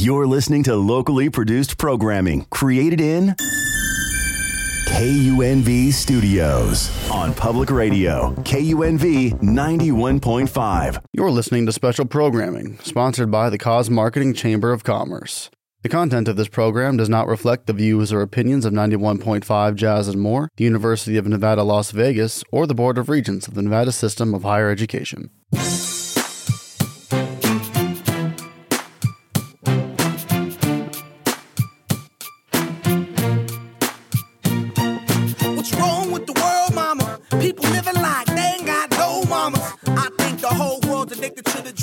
You're listening to locally produced programming created in KUNV Studios on public radio, KUNV 91.5. You're listening to special programming sponsored by the Cause Marketing Chamber of Commerce. The content of this program does not reflect the views or opinions of 91.5 Jazz and More, the University of Nevada, Las Vegas, or the Board of Regents of the Nevada System of Higher Education.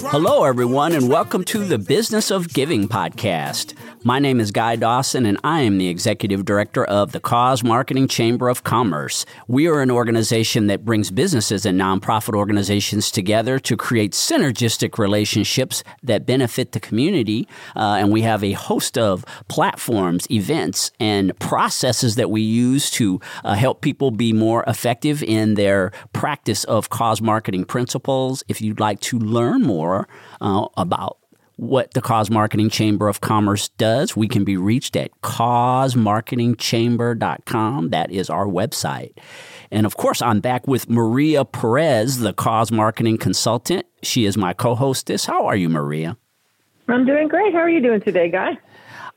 Hello, everyone, and welcome to the Business of Giving podcast. My name is Guy Dawson, and I am the executive director of the Cause Marketing Chamber of Commerce. We are an organization that brings businesses and nonprofit organizations together to create synergistic relationships that benefit the community. Uh, and we have a host of platforms, events, and processes that we use to uh, help people be more effective in their practice of cause marketing principles. If you'd like to learn more uh, about what the Cause Marketing Chamber of Commerce does, we can be reached at causemarketingchamber.com. That is our website. And of course, I'm back with Maria Perez, the Cause Marketing Consultant. She is my co hostess. How are you, Maria? I'm doing great. How are you doing today, Guy?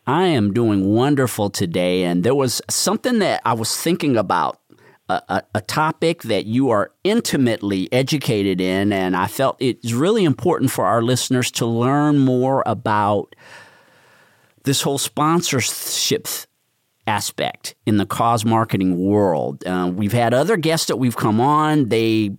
I am doing wonderful today. And there was something that I was thinking about a, a, topic that you are intimately educated in, and I felt it's really important for our listeners to learn more about this whole sponsorship aspect in the cause marketing world. Uh, we've had other guests that we've come on. They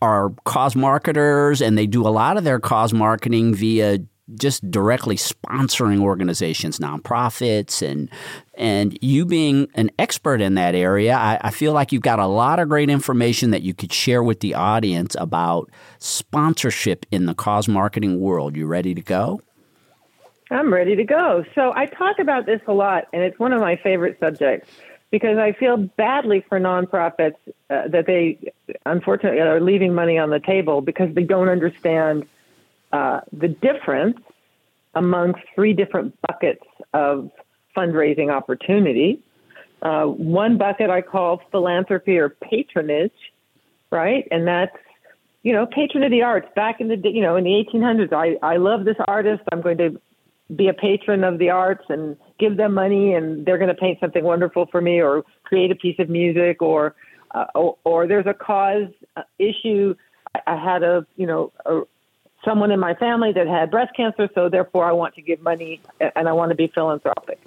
are cause marketers and they do a lot of their cause marketing via just directly sponsoring organizations, nonprofits, and and you being an expert in that area, I, I, feel like you've got a lot of great information that you could share with the audience about sponsorship in the cause marketing world. You ready to go? I'm ready to go. So I talk about this a lot, and it's one of my favorite subjects because I feel badly for nonprofits uh, that they unfortunately are leaving money on the table because they don't understand uh, the difference among three different buckets of fundraising opportunity. Uh, one bucket I call philanthropy or patronage, right? And that's, you know, patron of the arts. Back in the, you know, in the 1800s, I, I love this artist. I'm going to be a patron of the arts and give them money and they're going to paint something wonderful for me or create a piece of music or, uh, or, or, there's a cause uh, issue. I, had a, you know, a, someone in my family that had breast cancer, so therefore I want to give money and I want to be philanthropic.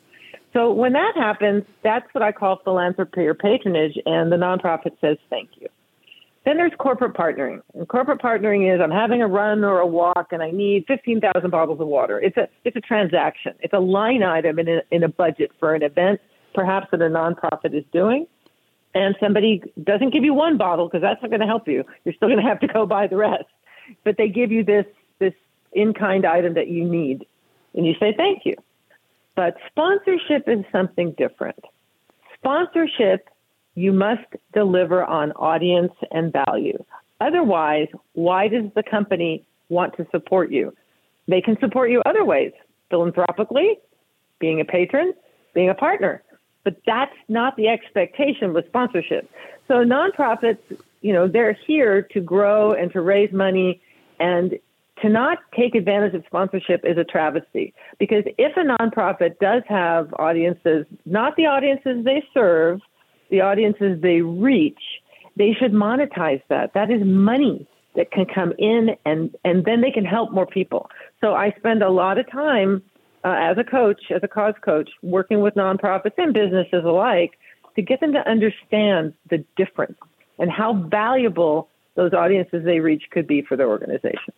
So when that happens, that's what I call philanthropy or patronage, and the nonprofit says thank you. Then there's corporate partnering. And corporate partnering is I'm having a run or a walk and I need 15,000 bottles of water. It's a it's a transaction. It's a line item in a, in a budget for an event, perhaps that a nonprofit is doing. And somebody doesn't give you one bottle because that's not going to help you. You're still going to have to go buy the rest but they give you this this in kind item that you need, and you say thank you. But sponsorship is something different. Sponsorship, you must deliver on audience and value. Otherwise, why does the company want to support you? They can support you other ways, philanthropically, being a patron, being a partner. But that's not the expectation with sponsorship. So nonprofits you know, they're here to grow and to raise money and to not take advantage of sponsorship is a travesty because if a nonprofit does have audiences, not the audiences they serve, the audiences they reach, they should monetize that. That is money that can come in and, and then they can help more people. So I spend a lot of time uh, as a coach, as a cause coach, working with nonprofits and businesses alike to get them to understand the difference and how valuable those audiences they reach could be for their organization.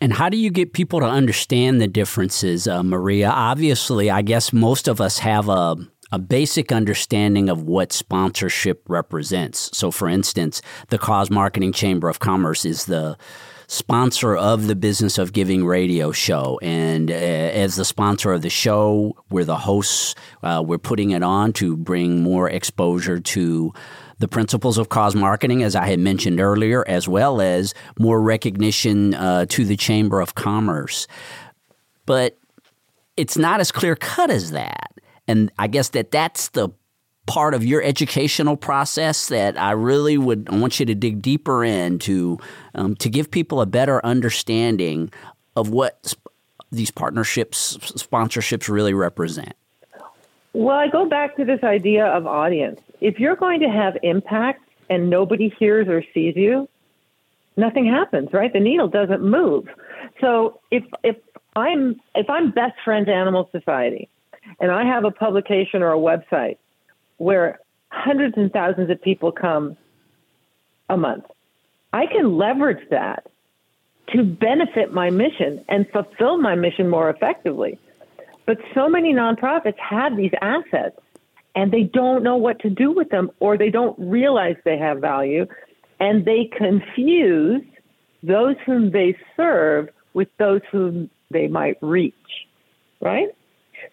And how do you get people to understand the differences, uh, Maria? Obviously, I guess most of us have a a basic understanding of what sponsorship represents. So, for instance, the Cause Marketing Chamber of Commerce is the sponsor of the Business of Giving radio show. And uh, as the sponsor of the show, we're the hosts. Uh, we're putting it on to bring more exposure to the principles of cause marketing, as I had mentioned earlier, as well as more recognition uh, to the Chamber of Commerce. But it's not as clear cut as that. And I guess that that's the part of your educational process that I really would I want you to dig deeper into um, to give people a better understanding of what sp- these partnerships, sponsorships really represent. Well, I go back to this idea of audience. If you're going to have impact and nobody hears or sees you, nothing happens, right? The needle doesn't move. So if if I'm if I'm best friends animal society and I have a publication or a website where hundreds and thousands of people come a month, I can leverage that to benefit my mission and fulfill my mission more effectively. But so many nonprofits have these assets and they don't know what to do with them or they don't realize they have value and they confuse those whom they serve with those whom they might reach, right?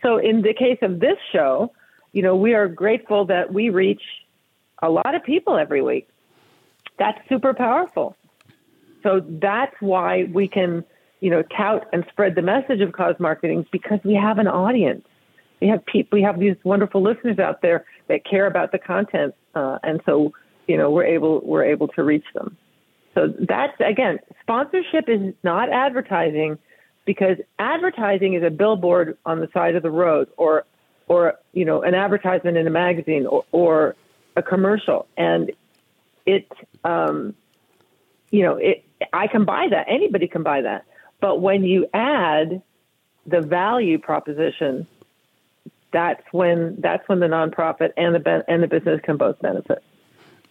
So in the case of this show, you know, we are grateful that we reach a lot of people every week. That's super powerful. So that's why we can, you know, tout and spread the message of cause marketing because we have an audience. We have people, we have these wonderful listeners out there that care about the content, uh, and so you know we're able we're able to reach them. So that's again, sponsorship is not advertising because advertising is a billboard on the side of the road or or you know an advertisement in a magazine or, or a commercial and it um, you know it I can buy that anybody can buy that but when you add the value proposition that's when that's when the nonprofit and the and the business can both benefit.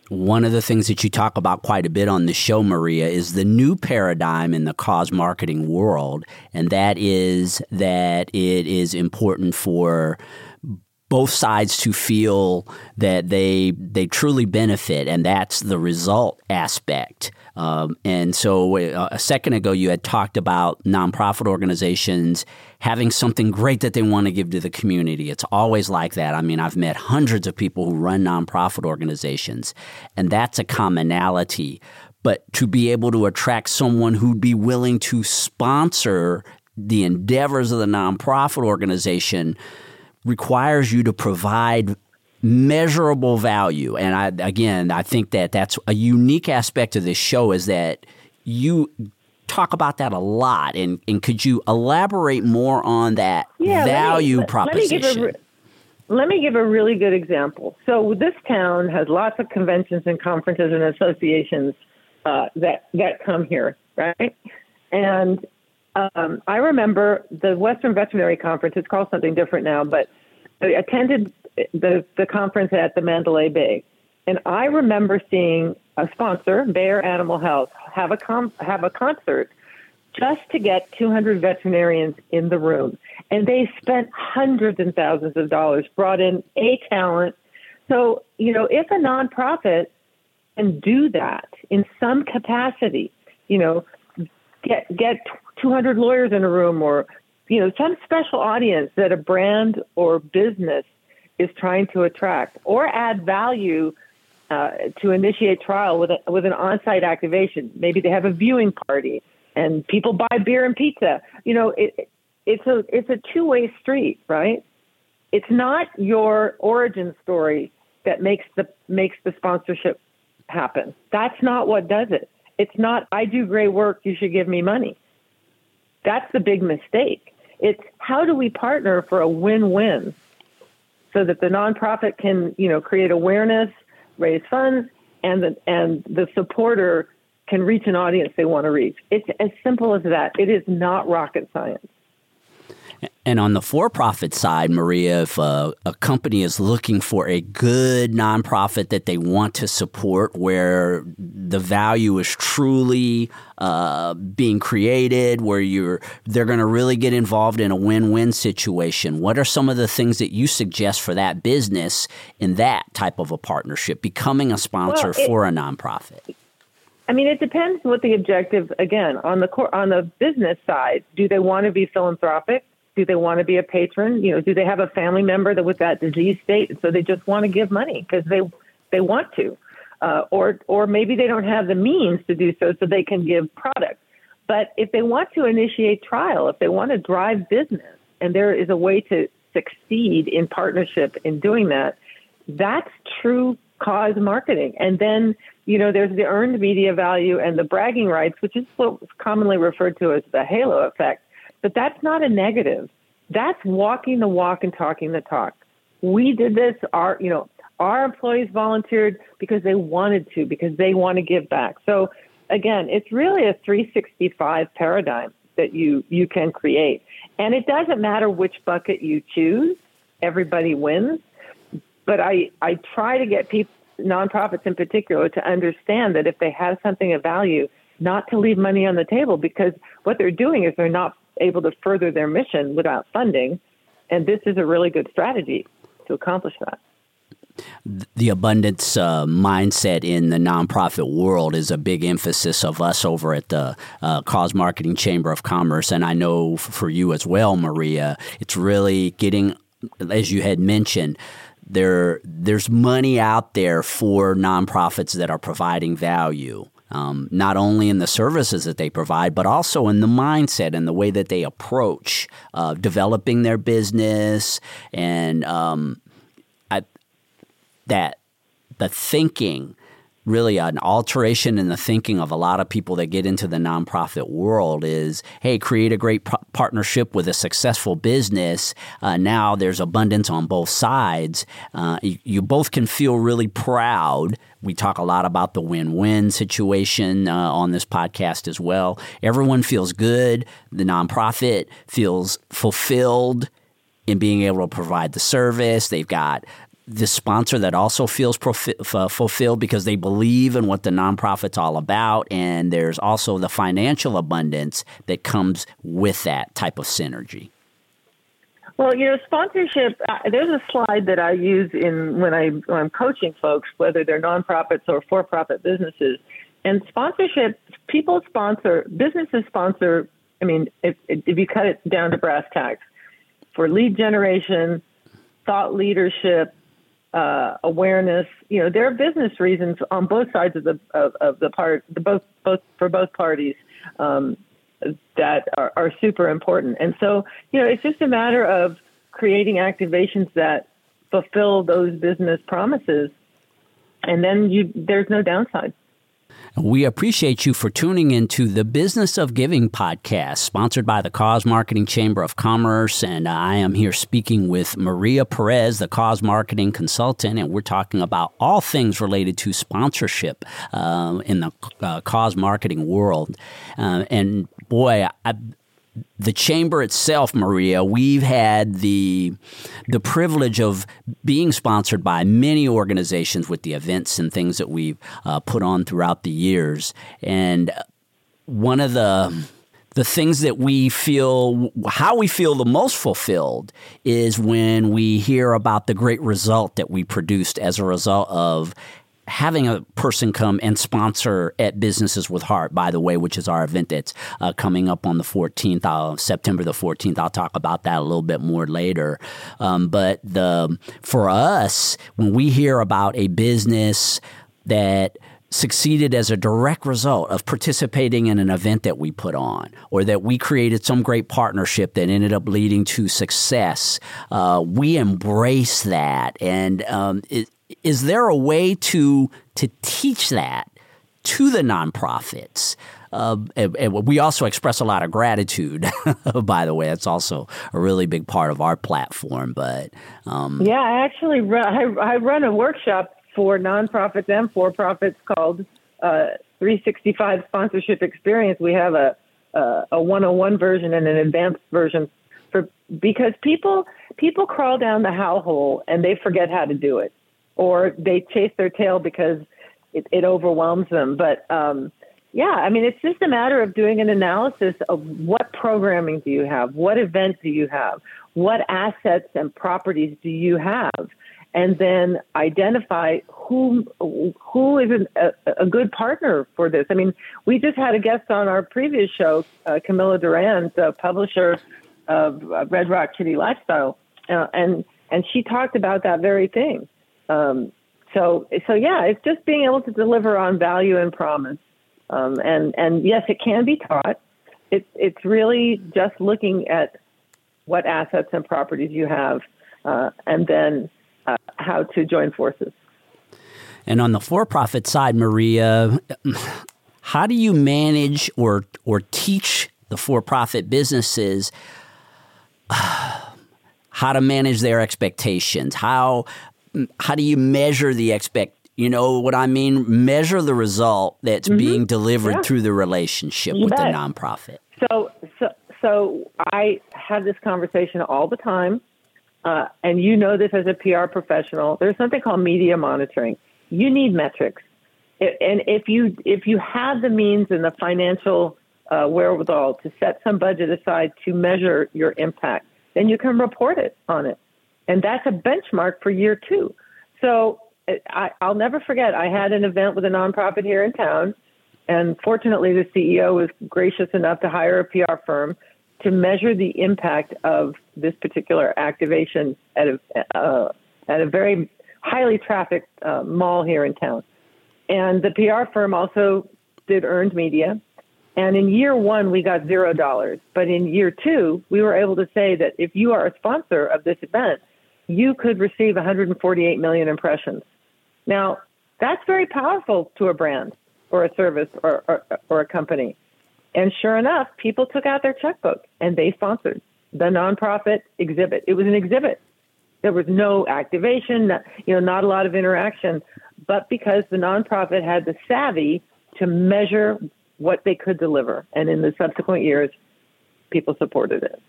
One of the things that you talk about quite a bit on the show, Maria, is the new paradigm in the cause marketing world, and that is that it is important for both sides to feel that they they truly benefit, and that's the result aspect. Um, and so, uh, a second ago, you had talked about nonprofit organizations having something great that they want to give to the community. It's always like that. I mean, I've met hundreds of people who run nonprofit organizations, and that's a commonality. But to be able to attract someone who'd be willing to sponsor the endeavors of the nonprofit organization requires you to provide measurable value. And I, again, I think that that's a unique aspect of this show is that you talk about that a lot. And, and could you elaborate more on that yeah, value let me, proposition? Let me, re- let me give a really good example. So this town has lots of conventions and conferences and associations uh, that that come here, right? And um, I remember the Western Veterinary Conference. It's called something different now, but I attended the the conference at the Mandalay Bay, and I remember seeing a sponsor, Bayer Animal Health, have a com- have a concert just to get 200 veterinarians in the room, and they spent hundreds and thousands of dollars, brought in a talent. So you know, if a nonprofit can do that in some capacity, you know, get get 200 lawyers in a room or you know some special audience that a brand or business is trying to attract or add value uh, to initiate trial with a, with an on-site activation. Maybe they have a viewing party and people buy beer and pizza. You know, it, it's a it's a two-way street, right? It's not your origin story that makes the makes the sponsorship happen. That's not what does it. It's not I do great work, you should give me money. That's the big mistake. It's how do we partner for a win-win so that the nonprofit can, you know, create awareness, raise funds, and the and the supporter can reach an audience they want to reach. It's as simple as that. It is not rocket science. And on the for profit side, Maria, if a, a, company is looking for a good nonprofit that they want to support where the value is truly uh, being created, where you're they're going to really get involved in a win win situation, what are some of the things that you suggest for that business in that type of a partnership, becoming a sponsor well, it, for a nonprofit? I mean, it depends what the objective. Again, on the core, on the business side, do they want to be philanthropic? Do they want to be a patron? You know, do they have a family member that with that disease state, so they just want to give money because they they want to, uh, or or maybe they don't have the means to do so, so they can give product. But if they want to initiate trial, if they want to drive business, and there is a way to succeed in partnership in doing that, that's true cause marketing. And then, you know, there's the earned media value and the bragging rights, which is what's commonly referred to as the halo effect. But that's not a negative. That's walking the walk and talking the talk. We did this, our, you know, our employees volunteered because they wanted to, because they want to give back. So again, it's really a 365 paradigm that you, you can create. And it doesn't matter which bucket you choose, everybody wins. But I, I try to get people, nonprofits in particular, to understand that if they have something of value, not to leave money on the table because what they're doing is they're not able to further their mission without funding. And this is a really good strategy to accomplish that the abundance uh, mindset in the nonprofit world is a big emphasis of us over at the uh, Cause Marketing Chamber of Commerce. And I know for you as well, Maria, it's really getting, as you had mentioned, there there's money out there for nonprofits that are providing value. Um, not only in the services that they provide, but also in the mindset and the way that they approach uh, developing their business and um, that the thinking really an alteration in the thinking of a lot of people that get into the nonprofit world is hey create a great p- partnership with a successful business. Uh, now there's abundance on both sides. Uh, you, you, both can feel really proud. We talk a lot about the win-win situation uh, on this podcast as well. Everyone feels good. The nonprofit feels fulfilled in being able to provide the service. They've got the sponsor that also feels profi- f- fulfilled because they believe in what the nonprofit's all about, and there's also the financial abundance that comes with that type of synergy. Well, you know, sponsorship. Uh, there's a slide that I use in when I when I'm coaching folks, whether they're nonprofits or for-profit businesses. And sponsorship, people sponsor, businesses sponsor. I mean, if if you cut it down to brass tacks, for lead generation, thought leadership, uh, awareness. You know, there are business reasons on both sides of the of, of the part, the both both for both parties um, that are, are super important. And so, you know, it's just a matter of creating activations that fulfill those business promises, and then you there's no downside. We appreciate you for tuning into the Business of Giving podcast, sponsored by the Cause Marketing Chamber of Commerce. And I am here speaking with Maria Perez, the Cause Marketing Consultant, and we're talking about all things related to sponsorship uh, in the uh, cause marketing world. Uh, and boy, I, the chamber itself, Maria, we've had the the privilege of being sponsored by many organizations with the events and things that we've uh, put on throughout the years. And one of the the things that we feel how we feel the most fulfilled is when we hear about the great result that we produced as a result of having a person come and sponsor at Businesses with Heart, by the way, which is our event that's uh, coming up on the 14th, uh, September the 14th. I'll talk about that a little bit more later. Um, but the for us, when we hear about a business that succeeded as a direct result of participating in an event that we put on, or that we created some great partnership that ended up leading to success. Uh, we embrace that, and um, it, is there a way to to teach that to the nonprofits? Uh, and, and we also express a lot of gratitude. by the way, that's also a really big part of our platform. But um, yeah, I actually run, I, I, run a workshop for nonprofits and for profits called uh, 365 Sponsorship Experience. We have a a 101 version and an advanced version for because people people crawl down the how hole and they forget how to do it or they chase their tail because it, it overwhelms them. But um, yeah, I mean, it's just a matter of doing an analysis of what programming do you have, what event do you have, what assets and properties do you have, and then identify who who is an, a, a, good partner for this. I mean, we just had a guest on our previous show, uh, Camilla Durand, the publisher of Red Rock City Lifestyle, uh, and and she talked about that very thing. Um, so, so yeah, it's just being able to deliver on value and promise. Um, and, and yes, it can be taught. It's, it's really just looking at what assets and properties you have, uh, and then uh, how to join forces. And on the for-profit side, Maria, how do you manage or or teach the for-profit businesses how to manage their expectations? How how do you measure the expect you know what I mean? Measure the result that's mm-hmm. being delivered yeah. through the relationship you with bet. the nonprofit. So, so, so I have this conversation all the time, uh, and you know this as a PR professional. There's something called media monitoring. You need metrics, and if you if you have the means and the financial uh, wherewithal to set some budget aside to measure your impact, then you can report it on it, and that's a benchmark for year two. So I, I'll never forget. I had an event with a nonprofit here in town, and fortunately, the CEO was gracious enough to hire a PR firm to measure the impact of this particular activation at a uh, at a very highly trafficked uh, mall here in town. And the PR firm also did earned media. And in year one, we got zero dollars. But in year two, we were able to say that if you are a sponsor of this event, you could receive 148 million impressions. Now, that's very powerful to a brand or a service or, or, or a company. And sure enough, people took out their checkbook and they sponsored the nonprofit exhibit. It was an exhibit. There was no activation, you know, not a lot of interaction, but because the nonprofit had the savvy to measure what they could deliver. And in the subsequent years, people supported it.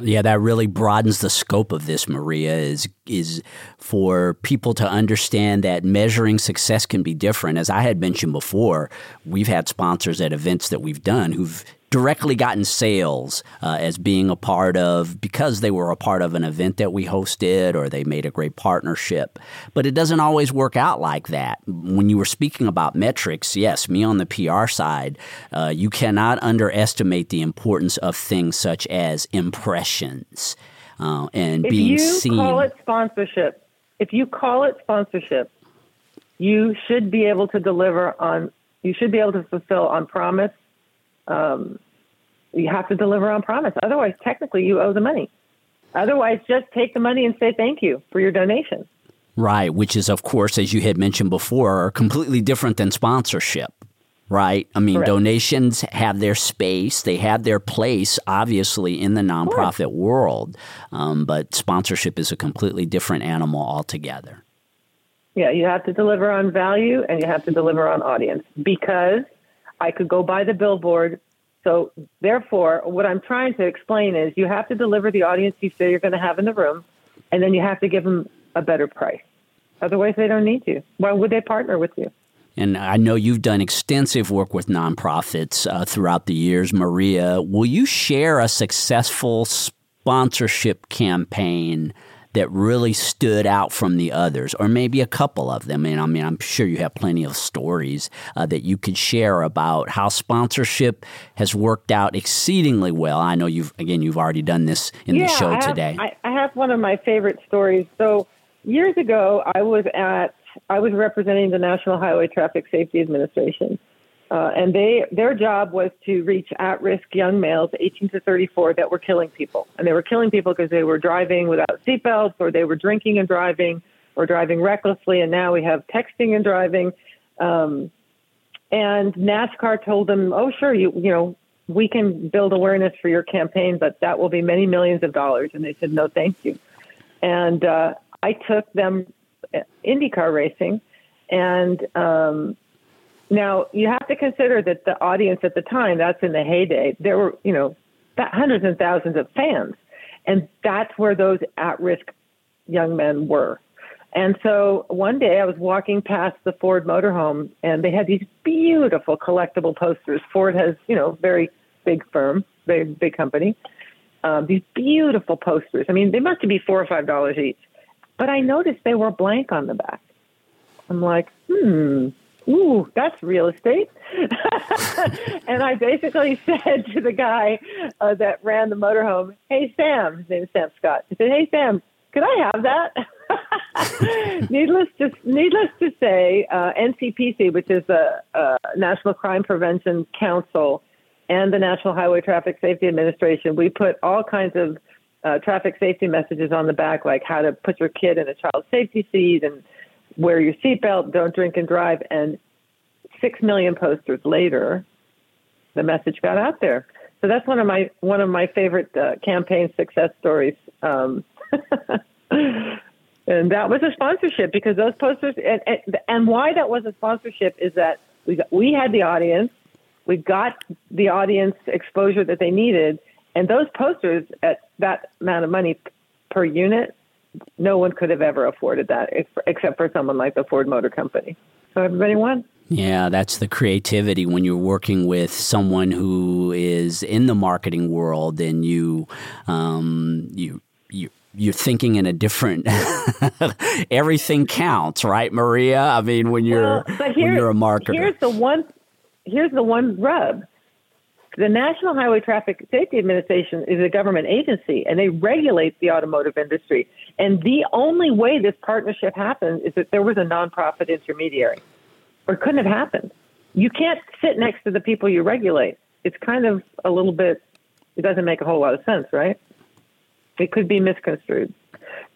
Yeah, that really broadens the scope of this, Maria, is is for people to understand that measuring success can be different. As I had mentioned before, we've had sponsors at events that we've done who've directly gotten sales uh, as being a part of because they were a part of an event that we hosted or they made a great partnership. But it doesn't always work out like that. When you were speaking about metrics, yes, me on the PR side, uh, you cannot underestimate the importance of things such as impressions uh, and if being you seen. Call it sponsorship. If you call it sponsorship, you should be able to deliver on. You should be able to fulfill on promise um, you have to deliver on promise. Otherwise, technically, you owe the money. Otherwise, just take the money and say thank you for your donation. Right, which is, of course, as you had mentioned before, completely different than sponsorship. Right. I mean, Correct. donations have their space, they have their place, obviously, in the nonprofit world. Um, but sponsorship is a completely different animal altogether. Yeah, you have to deliver on value and you have to deliver on audience because I could go buy the billboard. So, therefore, what I'm trying to explain is you have to deliver the audience you say you're going to have in the room, and then you have to give them a better price. Otherwise, they don't need you. Why would they partner with you? And I know you've done extensive work with nonprofits uh, throughout the years. Maria, will you share a successful sponsorship campaign that really stood out from the others, or maybe a couple of them. And I mean, I'm sure you have plenty of stories uh, that you could share about how sponsorship has worked out exceedingly well. I know you've again you've already done this in yeah, the show I have, today. I, I have one of my favorite stories. So years ago, I was at I was representing the National Highway Traffic Safety Administration uh, and they their job was to reach at-risk young males, 18 to 34, that were killing people, and they were killing people because they were driving without seatbelts, or they were drinking and driving, or driving recklessly. And now we have texting and driving. Um, and NASCAR told them, "Oh, sure, you you know we can build awareness for your campaign, but that will be many millions of dollars." And they said, "No, thank you." And uh, I took them uh, IndyCar racing, and um, now, you have to consider that the audience at the time, that's in the heyday, there were, you know, hundreds and thousands of fans. And that's where those at risk young men were. And so one day I was walking past the Ford motorhome and they had these beautiful collectible posters. Ford has, you know, very big firm, very big company. Um, these beautiful posters. I mean, they must be four or five dollars each. But I noticed they were blank on the back. I'm like, hmm, ooh, that's real estate. and I basically said to the guy uh, that ran the motorhome, hey, Sam, his name is Sam Scott. I said, hey, Sam, could I have that? needless to needless to say, uh, NCPC, which is the uh, National Crime Prevention Council, and the National Highway Traffic Safety Administration, we put all kinds of uh, traffic safety messages on the back, like how to put your kid in a child safety seat and wear your seatbelt, don't drink and drive. And six million posters later, the message got out there. So that's one of my one of my favorite uh, campaign success stories. Um, and that was a sponsorship because those posters and, and and why that was a sponsorship is that we got, we had the audience, we got the audience exposure that they needed, and those posters at that amount of money per unit, no one could have ever afforded that except for someone like the Ford Motor Company. So everybody won. Yeah, that's the creativity when you're working with someone who is in the marketing world and you, um, you, you you're thinking in a different everything counts right maria i mean when you're well, when you're a marketer here's the one here's the one rub the national highway traffic safety administration is a government agency and they regulate the automotive industry. And the only way this partnership happened is that there was a nonprofit intermediary. Or it couldn't have happened. You can't sit next to the people you regulate. It's kind of a little bit it doesn't make a whole lot of sense right? It could be misconstrued.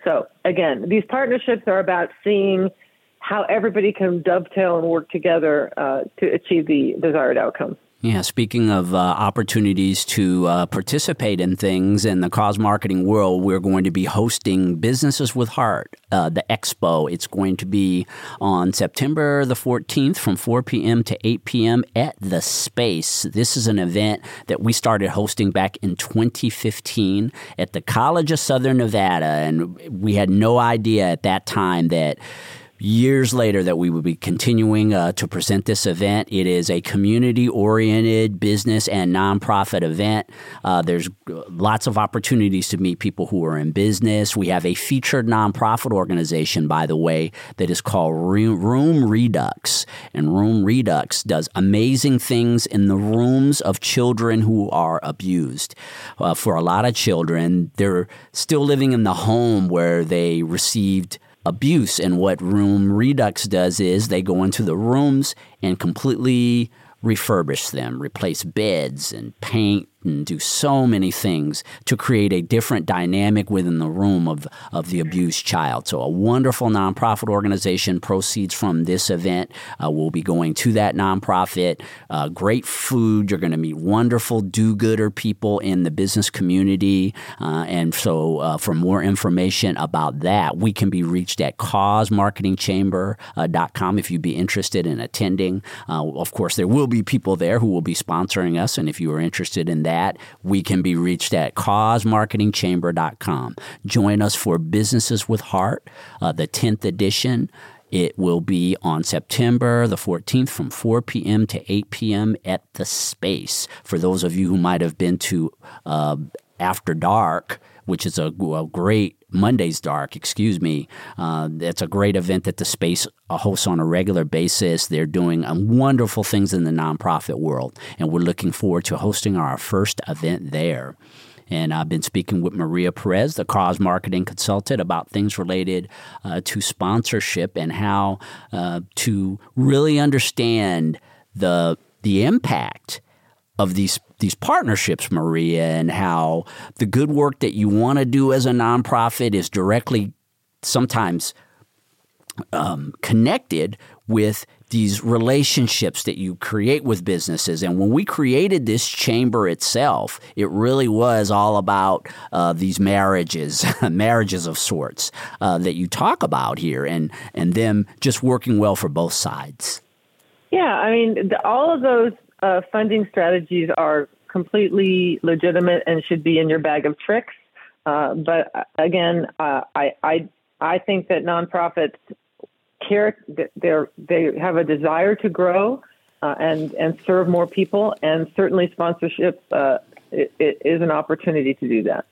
So again, these partnerships are about seeing how everybody can dovetail and work together uh, to achieve the desired outcome. Yeah, speaking of uh, opportunities to uh, participate in things in the cause marketing world, we're going to be hosting Businesses with Heart, uh, the expo. It's going to be on September the 14th from 4 p.m. to 8 p.m. at the Space. This is an event that we started hosting back in 2015 at the College of Southern Nevada, and we had no idea at that time that years later that we would be continuing uh, to present this event. It is a community oriented business and nonprofit event. Uh, there's lots of opportunities to meet people who are in business. We have a featured nonprofit organization, by the way, that is called Room Redux. And Room Redux does amazing things in the rooms of children who are abused. Uh, for a lot of children, they're still living in the home where they received abuse. And what Room Redux does is they go into the rooms and completely refurbish them, replace beds and paint and do so many things to create a different dynamic within the room of, of the abused child. So, a wonderful nonprofit organization proceeds from this event. Uh, we'll be going to that nonprofit. Uh, great food. You're going to meet wonderful do gooder people in the business community. Uh, and so, uh, for more information about that, we can be reached at causemarketingchamber.com if you'd be interested in attending. Uh, of course, there will be people there who will be sponsoring us. And if you are interested in that, that, we can be reached at causemarketingchamber.com. Join us for Businesses with Heart, uh, the 10th edition. It will be on September the 14th from 4 p.m. to 8 p.m. at the Space. For those of you who might have been to uh, After Dark, which is a, a great Monday's Dark, excuse me. Uh, it's a great event that the space hosts on a regular basis. They're doing um, wonderful things in the nonprofit world, and we're looking forward to hosting our first event there. And I've been speaking with Maria Perez, the cause marketing consultant, about things related uh, to sponsorship and how uh, to really understand the the impact of these these partnerships, Maria, and how the good work that you want to do as a nonprofit is directly sometimes um, connected with these relationships that you create with businesses. And when we created this chamber itself, it really was all about uh, these marriages, marriages of sorts uh, that you talk about here, and and them just working well for both sides. Yeah, I mean, the, all of those uh, funding strategies are completely legitimate and should be in your bag of tricks. Uh, but uh, again, uh, I, I I think that nonprofits care they they have a desire to grow uh, and and serve more people, and certainly sponsorship uh, it, it is an opportunity to do that.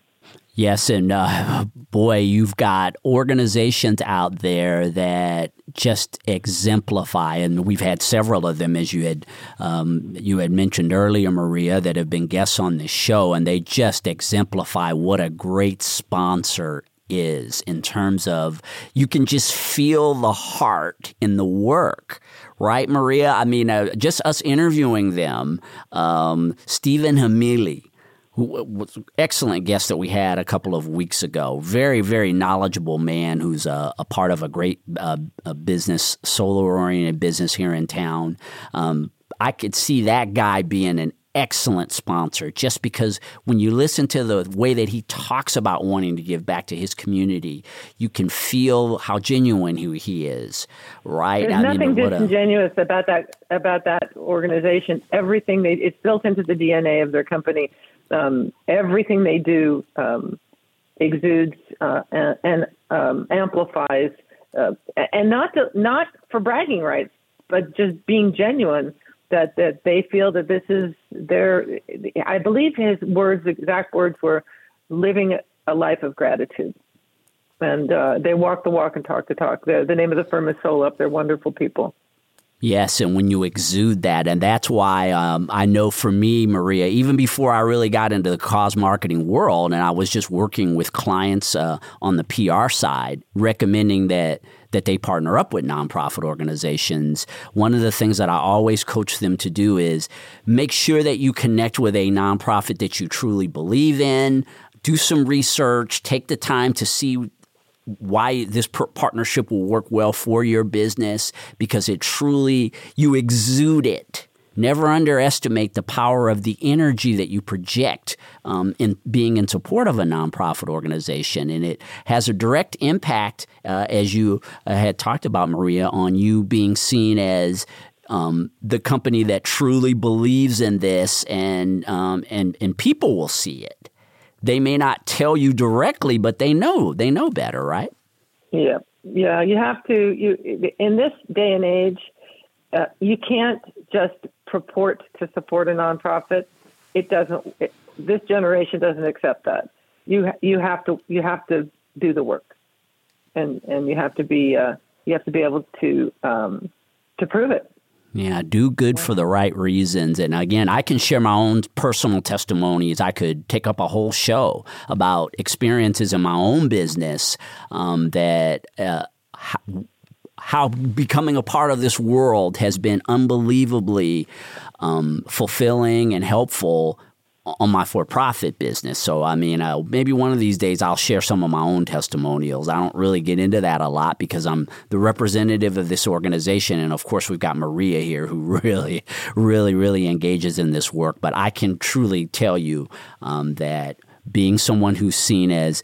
Yes, and uh, boy, you've got organizations out there that just exemplify, and we've had several of them, as you had um, you had mentioned earlier, Maria, that have been guests on this show, and they just exemplify what a great sponsor is in terms of you can just feel the heart in the work right maria? I mean uh, just us interviewing them um, stephen hamili who was excellent guest that we had a couple of weeks ago. Very, very knowledgeable man who's a, a part of a great uh, a business, solar oriented business here in town. Um, I could see that guy being an excellent sponsor just because when you listen to the way that he talks about wanting to give back to his community, you can feel how genuine he, he is, right? There's I nothing mean, disingenuous a, about that about that organization. Everything they it's built into the DNA of their company. Um, everything they do um, exudes uh, and, and um, amplifies, uh, and not to, not for bragging rights, but just being genuine that that they feel that this is their. I believe his words, exact words, were living a life of gratitude, and uh, they walk the walk and talk the talk. The, the name of the firm is Sol-Up. They're wonderful people. Yes, and when you exude that, and that's why um, I know for me, Maria, even before I really got into the cause marketing world, and I was just working with clients uh, on the PR side, recommending that that they partner up with nonprofit organizations. One of the things that I always coach them to do is make sure that you connect with a nonprofit that you truly believe in. Do some research, take the time to see why this partnership will work well for your business because it truly, you exude it. Never underestimate the power of the energy that you project um, in being in support of a nonprofit organization. And it has a direct impact, uh, as you uh, had talked about, Maria, on you being seen as um, the company that truly believes in this, and, um, and, and people will see it they may not tell you directly, but they know they know better, right? Yeah, yeah. You have to. You in this day and age, uh, you can't just purport to support a nonprofit. It doesn't. It, this generation doesn't accept that. You you have to you have to do the work, and and you have to be uh, you have to be able to um, to prove it. Yeah, do good for the right reasons. And again, I can share my own personal testimonies. I could take up a whole show about experiences in my own business um, that. Uh, how becoming a part of this world has been unbelievably um, fulfilling and helpful on my for-profit business. So I mean, uh, maybe one of these days I'll share some of my own testimonials. I don't really get into that a lot because I'm the representative of this organization, and of course we've got Maria here who really, really, really engages in this work. But I can truly tell you um, that being someone who's seen as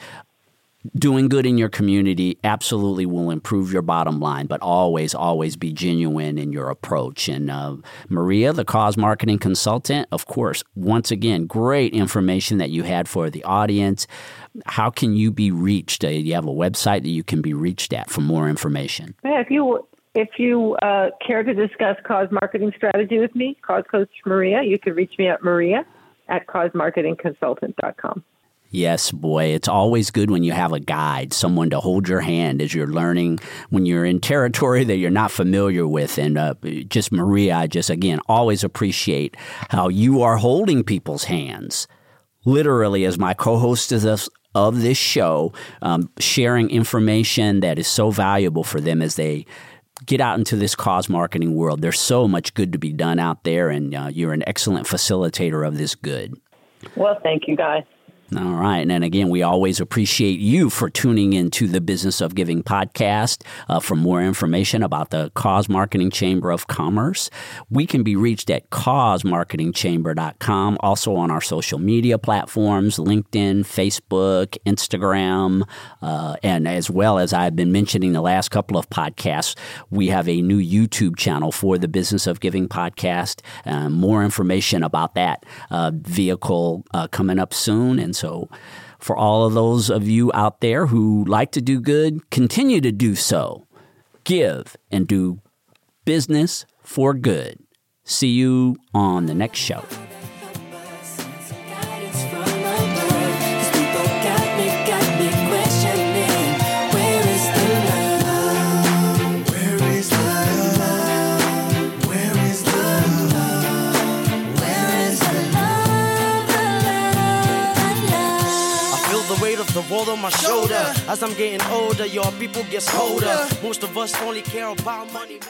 doing good in your community absolutely will improve your bottom line, but always, always be genuine in your approach. And uh, Maria, the cause marketing consultant, of course, once again, great information that you had for the audience. How can you be reached? Uh, you have a website that you can be reached at for more information. Yeah, if you if you uh, care to discuss cause marketing strategy with me, Cause Coach Maria, you can reach me at Maria at causemarketingconsultant.com. Yes, boy, it's always good when you have a guide, someone to hold your hand as you're learning when you're in territory that you're not familiar with. And uh, just Maria, I just again always appreciate how you are holding people's hands, literally, as my co-host of this, of this show, um, sharing information that is so valuable for them as they get out into this cause marketing world. There's so much good to be done out there, and uh, you're an excellent facilitator of this good. Well, thank you, guys. All right. And again, we always appreciate you for tuning into the Business of Giving podcast. Uh, for more information about the Cause Marketing Chamber of Commerce, we can be reached at causemarketingchamber.com, also on our social media platforms LinkedIn, Facebook, Instagram, uh, and as well as I've been mentioning the last couple of podcasts, we have a new YouTube channel for the Business of Giving podcast. Uh, more information about that uh, vehicle uh, coming up soon. And so, for all of those of you out there who like to do good, continue to do so. Give and do business for good. See you on the next show. World on my shoulder. As I'm getting older, your people get colder. Most of us only care about money.